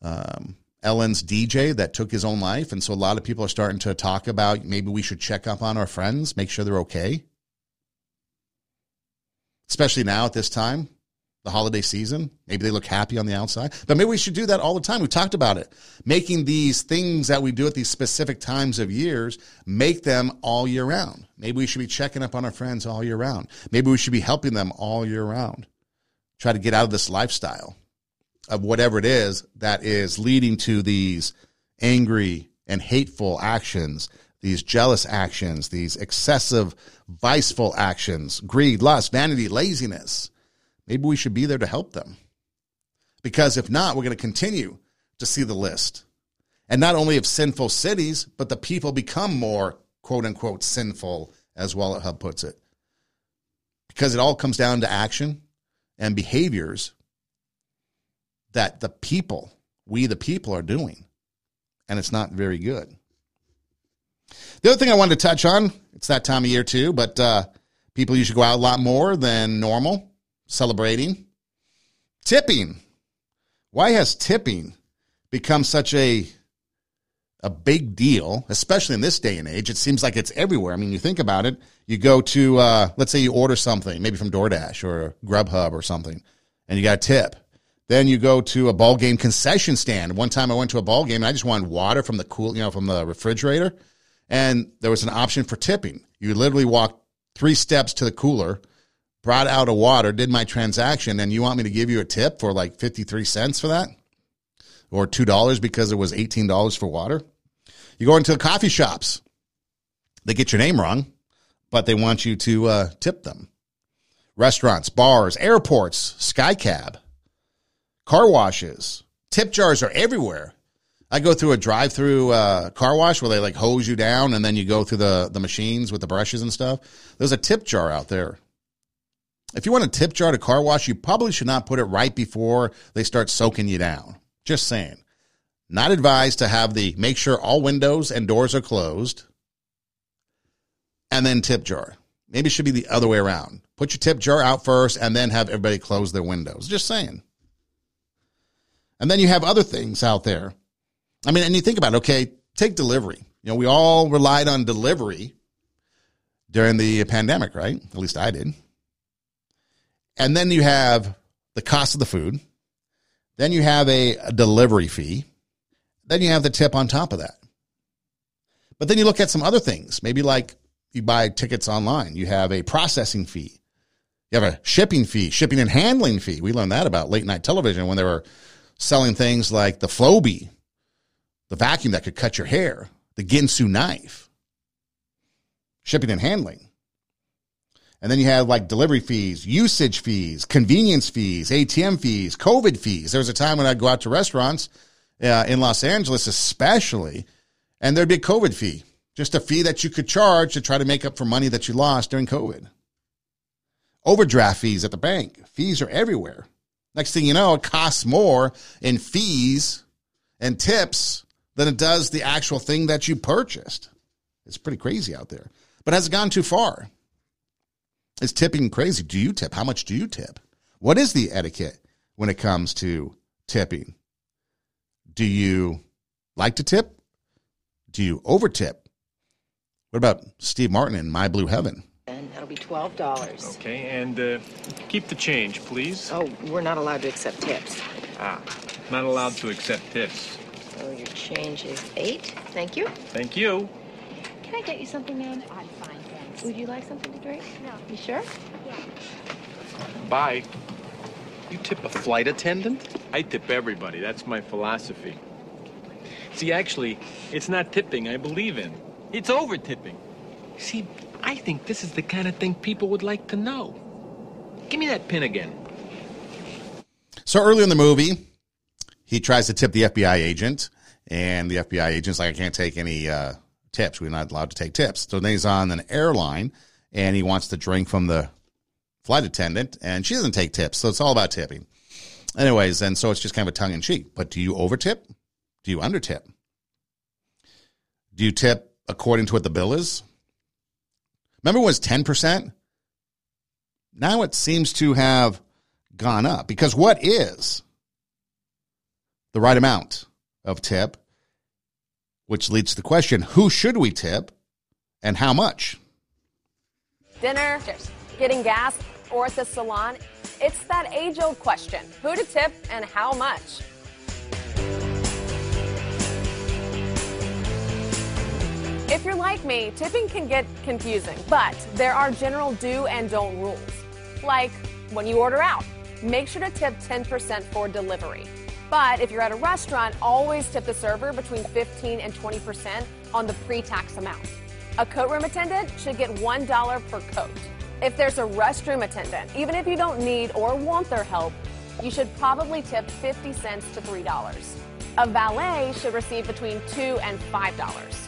[SPEAKER 1] um, Ellen's DJ that took his own life. And so a lot of people are starting to talk about maybe we should check up on our friends, make sure they're okay. Especially now at this time, the holiday season. Maybe they look happy on the outside, but maybe we should do that all the time. We've talked about it. Making these things that we do at these specific times of years, make them all year round. Maybe we should be checking up on our friends all year round. Maybe we should be helping them all year round. Try to get out of this lifestyle of whatever it is that is leading to these angry and hateful actions, these jealous actions, these excessive, viceful actions, greed, lust, vanity, laziness. Maybe we should be there to help them. Because if not, we're going to continue to see the list. And not only of sinful cities, but the people become more quote unquote sinful, as Wallet Hub puts it. Because it all comes down to action and behaviors that the people, we the people, are doing. And it's not very good. The other thing I wanted to touch on, it's that time of year too, but uh, people usually go out a lot more than normal, celebrating. Tipping. Why has tipping become such a a big deal, especially in this day and age? It seems like it's everywhere. I mean, you think about it. You go to, uh, let's say you order something, maybe from DoorDash or Grubhub or something, and you got a tip. Then you go to a ball game concession stand. One time I went to a ball game and I just wanted water from the cool, you know, from the refrigerator. And there was an option for tipping. You literally walked three steps to the cooler, brought out a water, did my transaction, and you want me to give you a tip for like 53 cents for that? Or $2 because it was $18 for water? You go into coffee shops. They get your name wrong, but they want you to uh, tip them. Restaurants, bars, airports, skycap car washes. Tip jars are everywhere. I go through a drive-through uh, car wash where they like hose you down, and then you go through the the machines with the brushes and stuff. There's a tip jar out there. If you want a tip jar to car wash, you probably should not put it right before they start soaking you down. Just saying. Not advised to have the make sure all windows and doors are closed and then tip jar. Maybe it should be the other way around. Put your tip jar out first and then have everybody close their windows. Just saying. And then you have other things out there. I mean, and you think about it, okay, take delivery. You know, we all relied on delivery during the pandemic, right? At least I did. And then you have the cost of the food. Then you have a, a delivery fee. Then you have the tip on top of that. But then you look at some other things, maybe like you buy tickets online, you have a processing fee. You have a shipping fee, shipping and handling fee. We learned that about late night television when they were selling things like the Flowbee, the vacuum that could cut your hair, the Ginsu knife, shipping and handling. And then you have like delivery fees, usage fees, convenience fees, ATM fees, COVID fees. There was a time when I'd go out to restaurants uh, in Los Angeles, especially, and there'd be a COVID fee, just a fee that you could charge to try to make up for money that you lost during COVID. Overdraft fees at the bank. Fees are everywhere. Next thing you know, it costs more in fees and tips than it does the actual thing that you purchased. It's pretty crazy out there. But has it gone too far? Is tipping crazy? Do you tip? How much do you tip? What is the etiquette when it comes to tipping? Do you like to tip? Do you overtip? What about Steve Martin in My Blue Heaven?
[SPEAKER 5] And that'll be twelve dollars.
[SPEAKER 14] Okay, and uh, keep the change, please.
[SPEAKER 5] Oh, we're not allowed to accept tips.
[SPEAKER 14] Ah, not allowed to accept tips.
[SPEAKER 5] So your change is eight. Thank you.
[SPEAKER 14] Thank you.
[SPEAKER 5] Can I get you something, ma'am? I'm fine, thanks. Would you like something to drink? No. You sure? Yeah.
[SPEAKER 14] Bye.
[SPEAKER 15] You tip a flight attendant?
[SPEAKER 14] I tip everybody. That's my philosophy. See, actually, it's not tipping I believe in. It's over tipping. See, I think this is the kind of thing people would like to know. Give me that pin again.
[SPEAKER 1] So early in the movie, he tries to tip the FBI agent, and the FBI agent's like, I can't take any uh, tips. We're not allowed to take tips. So then he's on an airline, and he wants to drink from the flight attendant, and she doesn't take tips. So it's all about tipping. Anyways, and so it's just kind of a tongue in cheek. But do you over tip? Do you under tip? Do you tip according to what the bill is? Remember it was 10%? Now it seems to have gone up because what is the right amount of tip, which leads to the question who should we tip and how much?
[SPEAKER 16] Dinner, getting gas, or at the salon? It's that age old question who to tip and how much? If you're like me, tipping can get confusing, but there are general do and don't rules. Like when you order out, make sure to tip 10% for delivery. But if you're at a restaurant, always tip the server between 15 and 20% on the pre tax amount. A coat room attendant should get $1 per coat. If there's a restroom attendant, even if you don't need or want their help, you should probably tip 50 cents to $3. A valet should receive between 2 and $5.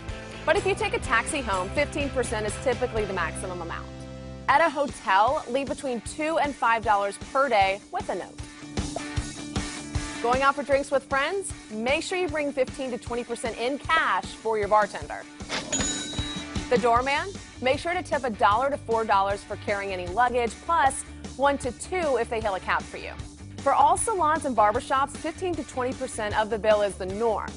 [SPEAKER 16] But if you take a taxi home, 15% is typically the maximum amount. At a hotel, leave between $2 and $5 per day with a note. Going out for drinks with friends? Make sure you bring 15 to 20% in cash for your bartender. The doorman? Make sure to tip a dollar to $4 for carrying any luggage, plus 1 to 2 if they hail a cab for you. For all salons and barbershops, 15 to 20% of the bill is the norm.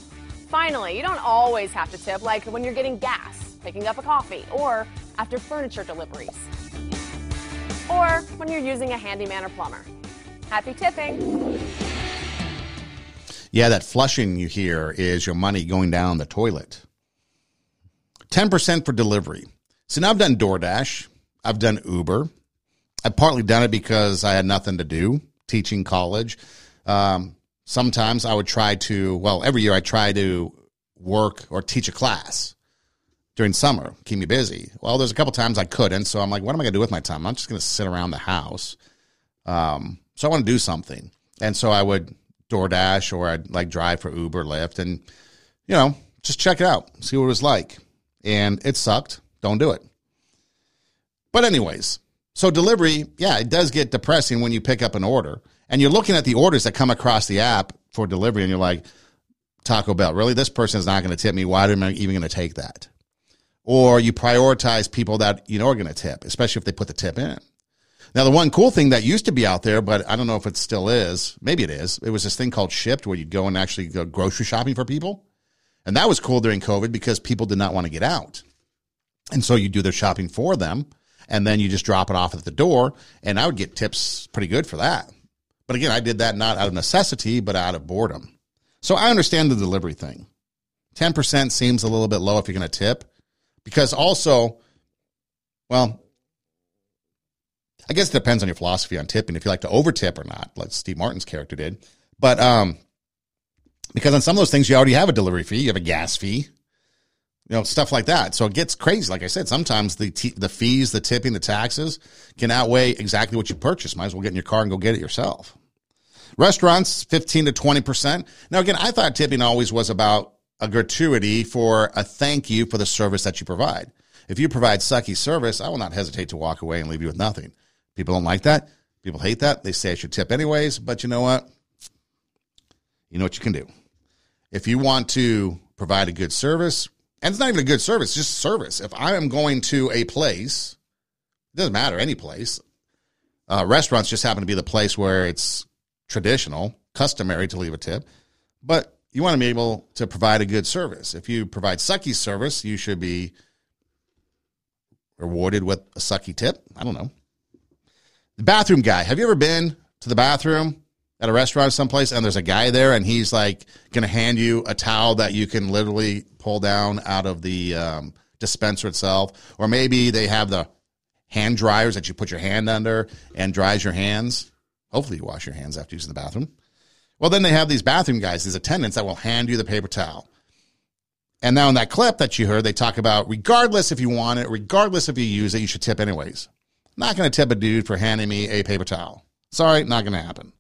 [SPEAKER 16] Finally, you don't always have to tip, like when you're getting gas, picking up a coffee, or after furniture deliveries. Or when you're using a handyman or plumber. Happy tipping!
[SPEAKER 1] Yeah, that flushing you hear is your money going down the toilet. 10% for delivery. So now I've done DoorDash, I've done Uber. I've partly done it because I had nothing to do teaching college. Um, sometimes I would try to, well, every year I try to work or teach a class during summer, keep me busy. Well, there's a couple times I couldn't, so I'm like, what am I going to do with my time? I'm just going to sit around the house. Um, so I want to do something, and so I would DoorDash or I'd like drive for Uber, Lyft, and you know, just check it out, see what it was like. And it sucked. Don't do it. But anyways, so delivery, yeah, it does get depressing when you pick up an order and you're looking at the orders that come across the app for delivery and you're like, Taco Bell, really? This person is not going to tip me. Why am I even going to take that? Or you prioritize people that you know are going to tip, especially if they put the tip in. Now, the one cool thing that used to be out there, but I don't know if it still is, maybe it is, it was this thing called Shipt where you'd go and actually go grocery shopping for people. And that was cool during COVID because people did not want to get out. And so you do their shopping for them and then you just drop it off at the door. And I would get tips pretty good for that. But again, I did that not out of necessity, but out of boredom. So I understand the delivery thing. 10% seems a little bit low if you're going to tip because also, well, I guess it depends on your philosophy on tipping, if you like to overtip or not, like Steve Martin's character did. But um, because on some of those things, you already have a delivery fee, you have a gas fee, you know, stuff like that. So it gets crazy. Like I said, sometimes the t- the fees, the tipping, the taxes can outweigh exactly what you purchase. Might as well get in your car and go get it yourself. Restaurants, 15 to 20%. Now, again, I thought tipping always was about a gratuity for a thank you for the service that you provide. If you provide sucky service, I will not hesitate to walk away and leave you with nothing. People don't like that. People hate that. They say I should tip anyways, but you know what? You know what you can do. If you want to provide a good service, and it's not even a good service, just service. If I am going to a place, it doesn't matter, any place. Uh, restaurants just happen to be the place where it's traditional, customary to leave a tip, but you want to be able to provide a good service. If you provide sucky service, you should be rewarded with a sucky tip. I don't know. The bathroom guy. Have you ever been to the bathroom at a restaurant someplace and there's a guy there and he's like going to hand you a towel that you can literally pull down out of the um, dispenser itself? Or maybe they have the hand dryers that you put your hand under and dries your hands. Hopefully, you wash your hands after using the bathroom. Well, then they have these bathroom guys, these attendants that will hand you the paper towel. And now in that clip that you heard, they talk about regardless if you want it, regardless if you use it, you should tip anyways. Not going to tip a dude for handing me a paper towel. Sorry, not going to happen.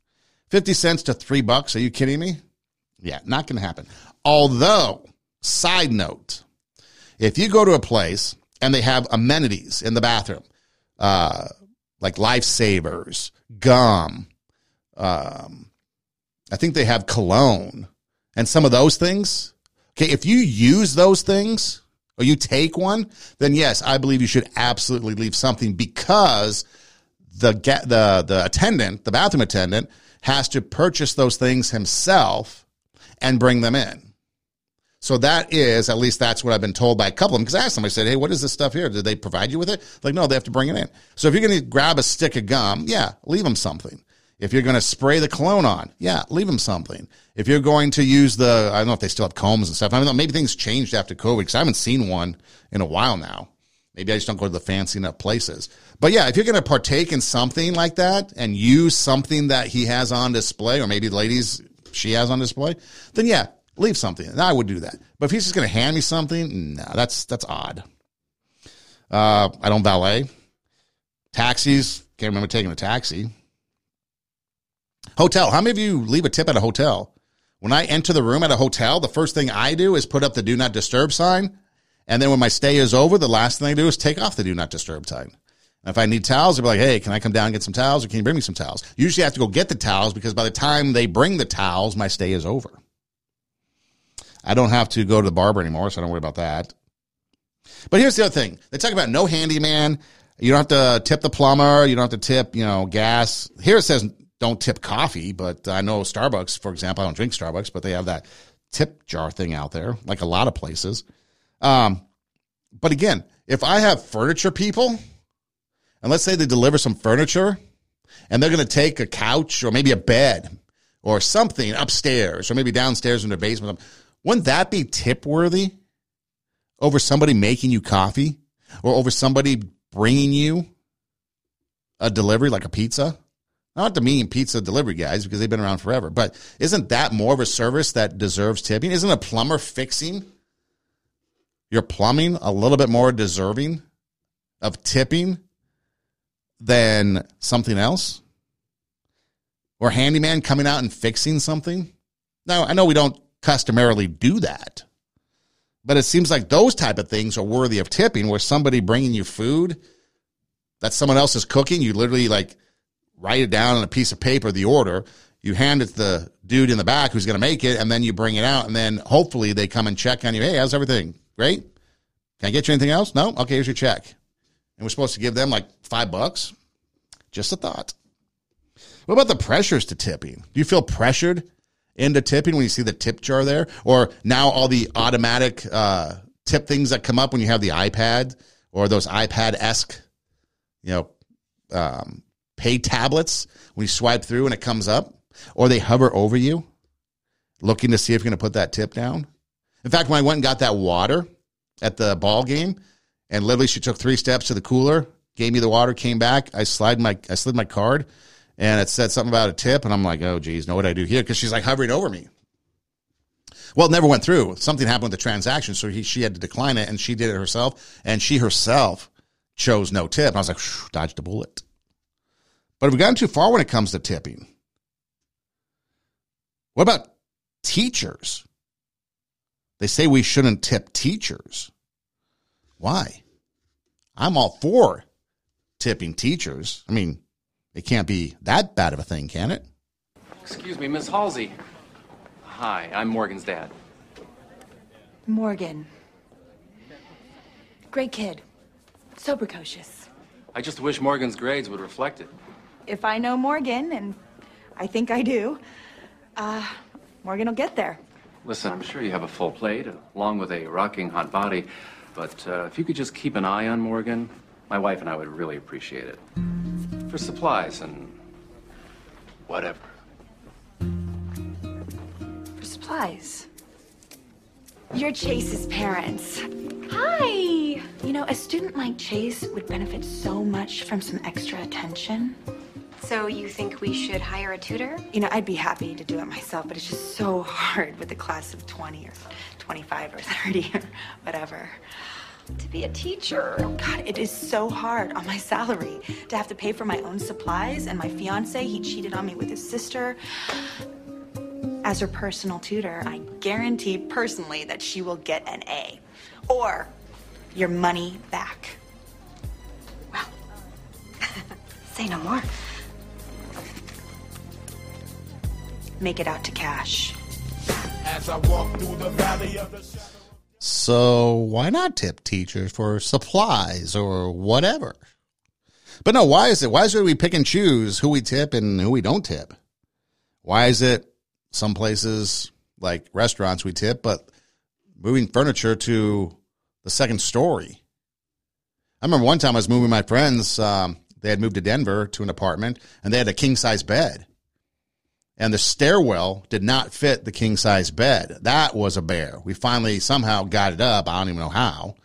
[SPEAKER 1] 50 cents to three bucks. Are you kidding me? Yeah, not going to happen. Although, side note, if you go to a place and they have amenities in the bathroom, uh, like lifesavers, gum, um, I think they have cologne and some of those things. Okay, if you use those things or you take one, then yes, I believe you should absolutely leave something because the the the attendant, the bathroom attendant, has to purchase those things himself and bring them in. So that is, at least that's what I've been told by a couple of them. Because I asked them, I said, hey, what is this stuff here? Did they provide you with it? Like, no, they have to bring it in. So if you're going to grab a stick of gum, yeah, leave them something. If you're going to spray the cologne on, yeah, leave them something. If you're going to use the, I don't know if they still have combs and stuff. I know, maybe things changed after COVID because I haven't seen one in a while now. Maybe I just don't go to the fancy enough places. But yeah, if you're going to partake in something like that and use something that he has on display, or maybe the ladies she has on display, then yeah, leave something. I would do that. But if he's just going to hand me something, no, that's that's odd. Uh, I don't valet. Taxis, can't remember taking a taxi. Hotel. How many of you leave a tip at a hotel? When I enter the room at a hotel, the first thing I do is put up the do not disturb sign. And then when my stay is over, the last thing I do is take off the do not disturb sign. And if I need towels, I'll be like, hey, can I come down and get some towels or can you bring me some towels? Usually I have to go get the towels because by the time they bring the towels, my stay is over. I don't have to go to the barber anymore, so I don't worry about that. But here's the other thing. They talk about no handyman. You don't have to tip the plumber. You don't have to tip, you know, gas. Here it says don't tip coffee, but I know Starbucks, for example, I don't drink Starbucks, but they have that tip jar thing out there, like a lot of places. Um, but again, if I have furniture people, and let's say they deliver some furniture, and they're going to take a couch or maybe a bed or something upstairs or maybe downstairs in their basement, wouldn't that be tip worthy over somebody making you coffee or over somebody bringing you a delivery like a pizza? Not to mean pizza delivery guys because they've been around forever, but isn't that more of a service that deserves tipping? Isn't a plumber fixing your plumbing a little bit more deserving of tipping than something else? Or handyman coming out and fixing something? Now, I know we don't customarily do that, but it seems like those type of things are worthy of tipping where somebody bringing you food that someone else is cooking, you literally like write it down on a piece of paper, the order, you hand it to the dude in the back who's going to make it, and then you bring it out, and then hopefully they come and check on you. Hey, how's everything? Great. Can I get you anything else? No? Okay, here's your check. And we're supposed to give them like five bucks? Just a thought. What about the pressures to tipping? Do you feel pressured into tipping when you see the tip jar there? Or now all the automatic uh, tip things that come up when you have the iPad or those iPad esque, you know, um, pay tablets when you swipe through and it comes up, or they hover over you looking to see if you're going to put that tip down. In fact, when I went and got that water at the ball game, and literally she took three steps to the cooler, gave me the water, came back, I slid my I slid my card, and it said something about a tip, and I'm like, oh geez, know what I do here? Because she's like hovering over me. Well, it never went through. Something happened with the transaction, so he, she had to decline it, and she did it herself, and she herself chose no tip. And I was like, dodged a bullet. But have we gotten too far when it comes to tipping? What about teachers? They say we shouldn't tip teachers. Why? I'm all for tipping teachers. I mean, it can't be that bad of a thing, can it?
[SPEAKER 17] Excuse me, Miss Halsey. Hi, I'm Morgan's dad.
[SPEAKER 18] Morgan. Great kid. So precocious.
[SPEAKER 17] I just wish Morgan's grades would reflect it.
[SPEAKER 18] If I know Morgan, and I think I do, uh, Morgan will get there.
[SPEAKER 17] Listen, I'm sure you have a full plate, along with a rocking hot body, but uh, if you could just keep an eye on Morgan, my wife and I would really appreciate it. For supplies and whatever.
[SPEAKER 18] For supplies. You're Chase's parents.
[SPEAKER 5] Hi.
[SPEAKER 18] You know, a student like Chase would benefit so much from some extra attention.
[SPEAKER 5] So you think we should hire a tutor?
[SPEAKER 18] You know, I'd be happy to do it myself, but it's just so hard with a class of 20 or 25 or 30 or whatever.
[SPEAKER 5] To be a teacher.
[SPEAKER 18] Oh, God, it is so hard on my salary to have to pay for my own supplies. And my fiance, he cheated on me with his sister. As her personal tutor, I guarantee personally that she will get an A or your money back.
[SPEAKER 5] Well, say no more.
[SPEAKER 18] Make it out to cash.
[SPEAKER 19] As I walk through the valley of the shadow.
[SPEAKER 1] So why not tip teachers for supplies or whatever? But no, why is it? Why is it we pick and choose who we tip and who we don't tip? Why is it some places like restaurants we tip, but moving furniture to the second story. I remember one time I was moving my friends. Um, they had moved to Denver to an apartment, and they had a king size bed, and the stairwell did not fit the king size bed. That was a bear. We finally somehow got it up. I don't even know how,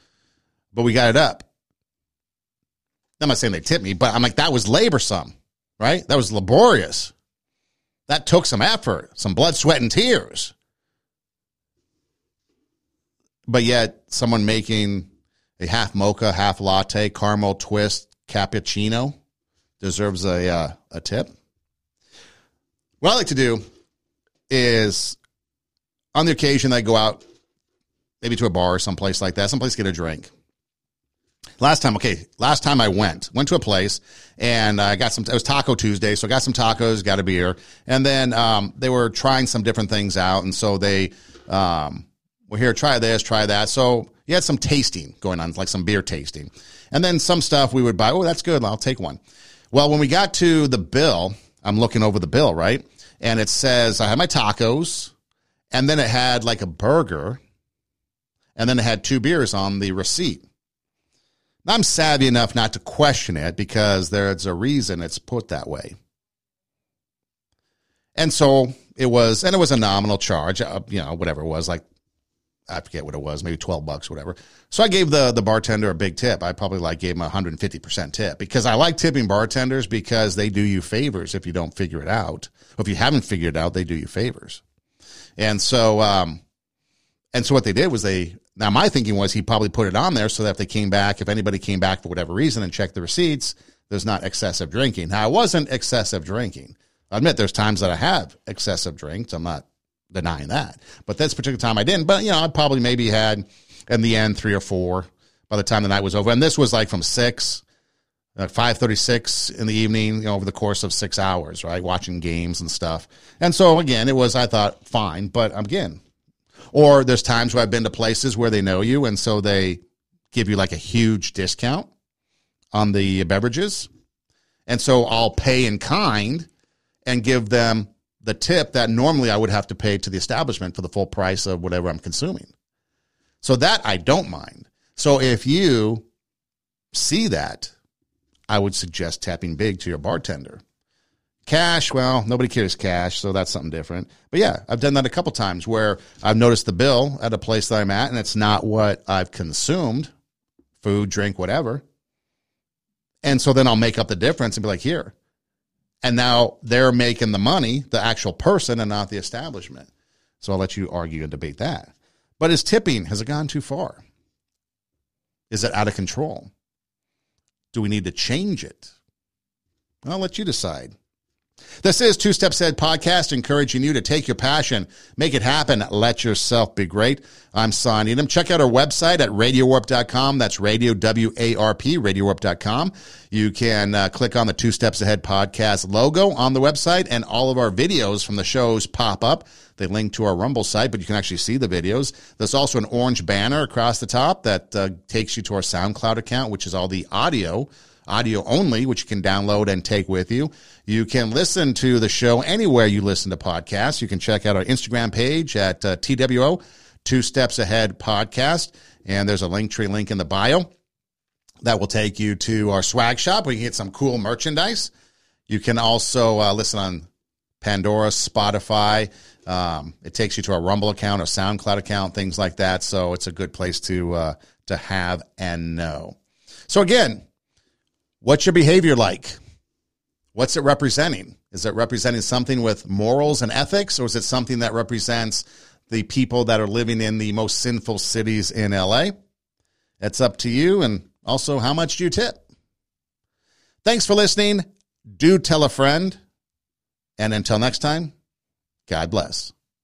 [SPEAKER 1] but we got it up. I'm not saying they tipped me, but I'm like that was laborsome, right? That was laborious. That took some effort, some blood, sweat, and tears. But yet, someone making a half mocha, half latte, caramel twist cappuccino deserves a uh, a tip. What I like to do is, on the occasion, that I go out, maybe to a bar or someplace like that, someplace to get a drink. Last time, okay, last time I went, went to a place and I got some, it was Taco Tuesday. So I got some tacos, got a beer. And then, um, they were trying some different things out. And so they, um, were here, try this, try that. So you had some tasting going on, like some beer tasting. And then some stuff we would buy. Oh, that's good. I'll take one. Well, when we got to the bill, I'm looking over the bill, right? And it says I had my tacos and then it had like a burger and then it had two beers on the receipt. I'm savvy enough not to question it because there's a reason it's put that way. And so it was, and it was a nominal charge, uh, you know, whatever it was, like I forget what it was, maybe 12 bucks, whatever. So I gave the, the bartender a big tip. I probably like gave him a 150% tip because I like tipping bartenders because they do you favors if you don't figure it out. Or if you haven't figured it out, they do you favors. And so, um, and so what they did was they now, my thinking was he probably put it on there so that if they came back, if anybody came back for whatever reason and checked the receipts, there's not excessive drinking. Now, I wasn't excessive drinking. I admit there's times that I have excessive drinks. I'm not denying that. But this particular time I didn't. But, you know, I probably maybe had in the end three or four by the time the night was over. And this was like from six, uh, 536 in the evening, you know, over the course of six hours, right? Watching games and stuff. And so again, it was, I thought, fine. But again, or there's times where I've been to places where they know you and so they give you like a huge discount on the beverages. And so I'll pay in kind and give them the tip that normally I would have to pay to the establishment for the full price of whatever I'm consuming. So that I don't mind. So if you see that, I would suggest tapping big to your bartender. Cash, well, nobody carries cash, so that's something different. But yeah, I've done that a couple times where I've noticed the bill at a place that I'm at and it's not what I've consumed food, drink, whatever. And so then I'll make up the difference and be like, here. And now they're making the money, the actual person, and not the establishment. So I'll let you argue and debate that. But is tipping, has it gone too far? Is it out of control? Do we need to change it? I'll let you decide. This is Two Steps Ahead podcast, encouraging you to take your passion, make it happen, let yourself be great. I'm Son Edom. Check out our website at radiowarp.com. That's radio, W-A-R-P, radiowarp.com. You can uh, click on the Two Steps Ahead podcast logo on the website, and all of our videos from the shows pop up. They link to our Rumble site, but you can actually see the videos. There's also an orange banner across the top that uh, takes you to our SoundCloud account, which is all the audio audio only, which you can download and take with you. You can listen to the show anywhere you listen to podcasts. You can check out our Instagram page at uh, TWO, Two Steps Ahead Podcast. And there's a link tree link in the bio that will take you to our swag shop where you can get some cool merchandise. You can also uh, listen on Pandora, Spotify. Um, it takes you to our Rumble account, a SoundCloud account, things like that. So it's a good place to uh, to have and know. So again, What's your behavior like? What's it representing? Is it representing something with morals and ethics, or is it something that represents the people that are living in the most sinful cities in LA? It's up to you, and also how much do you tip? Thanks for listening. Do tell a friend. And until next time, God bless.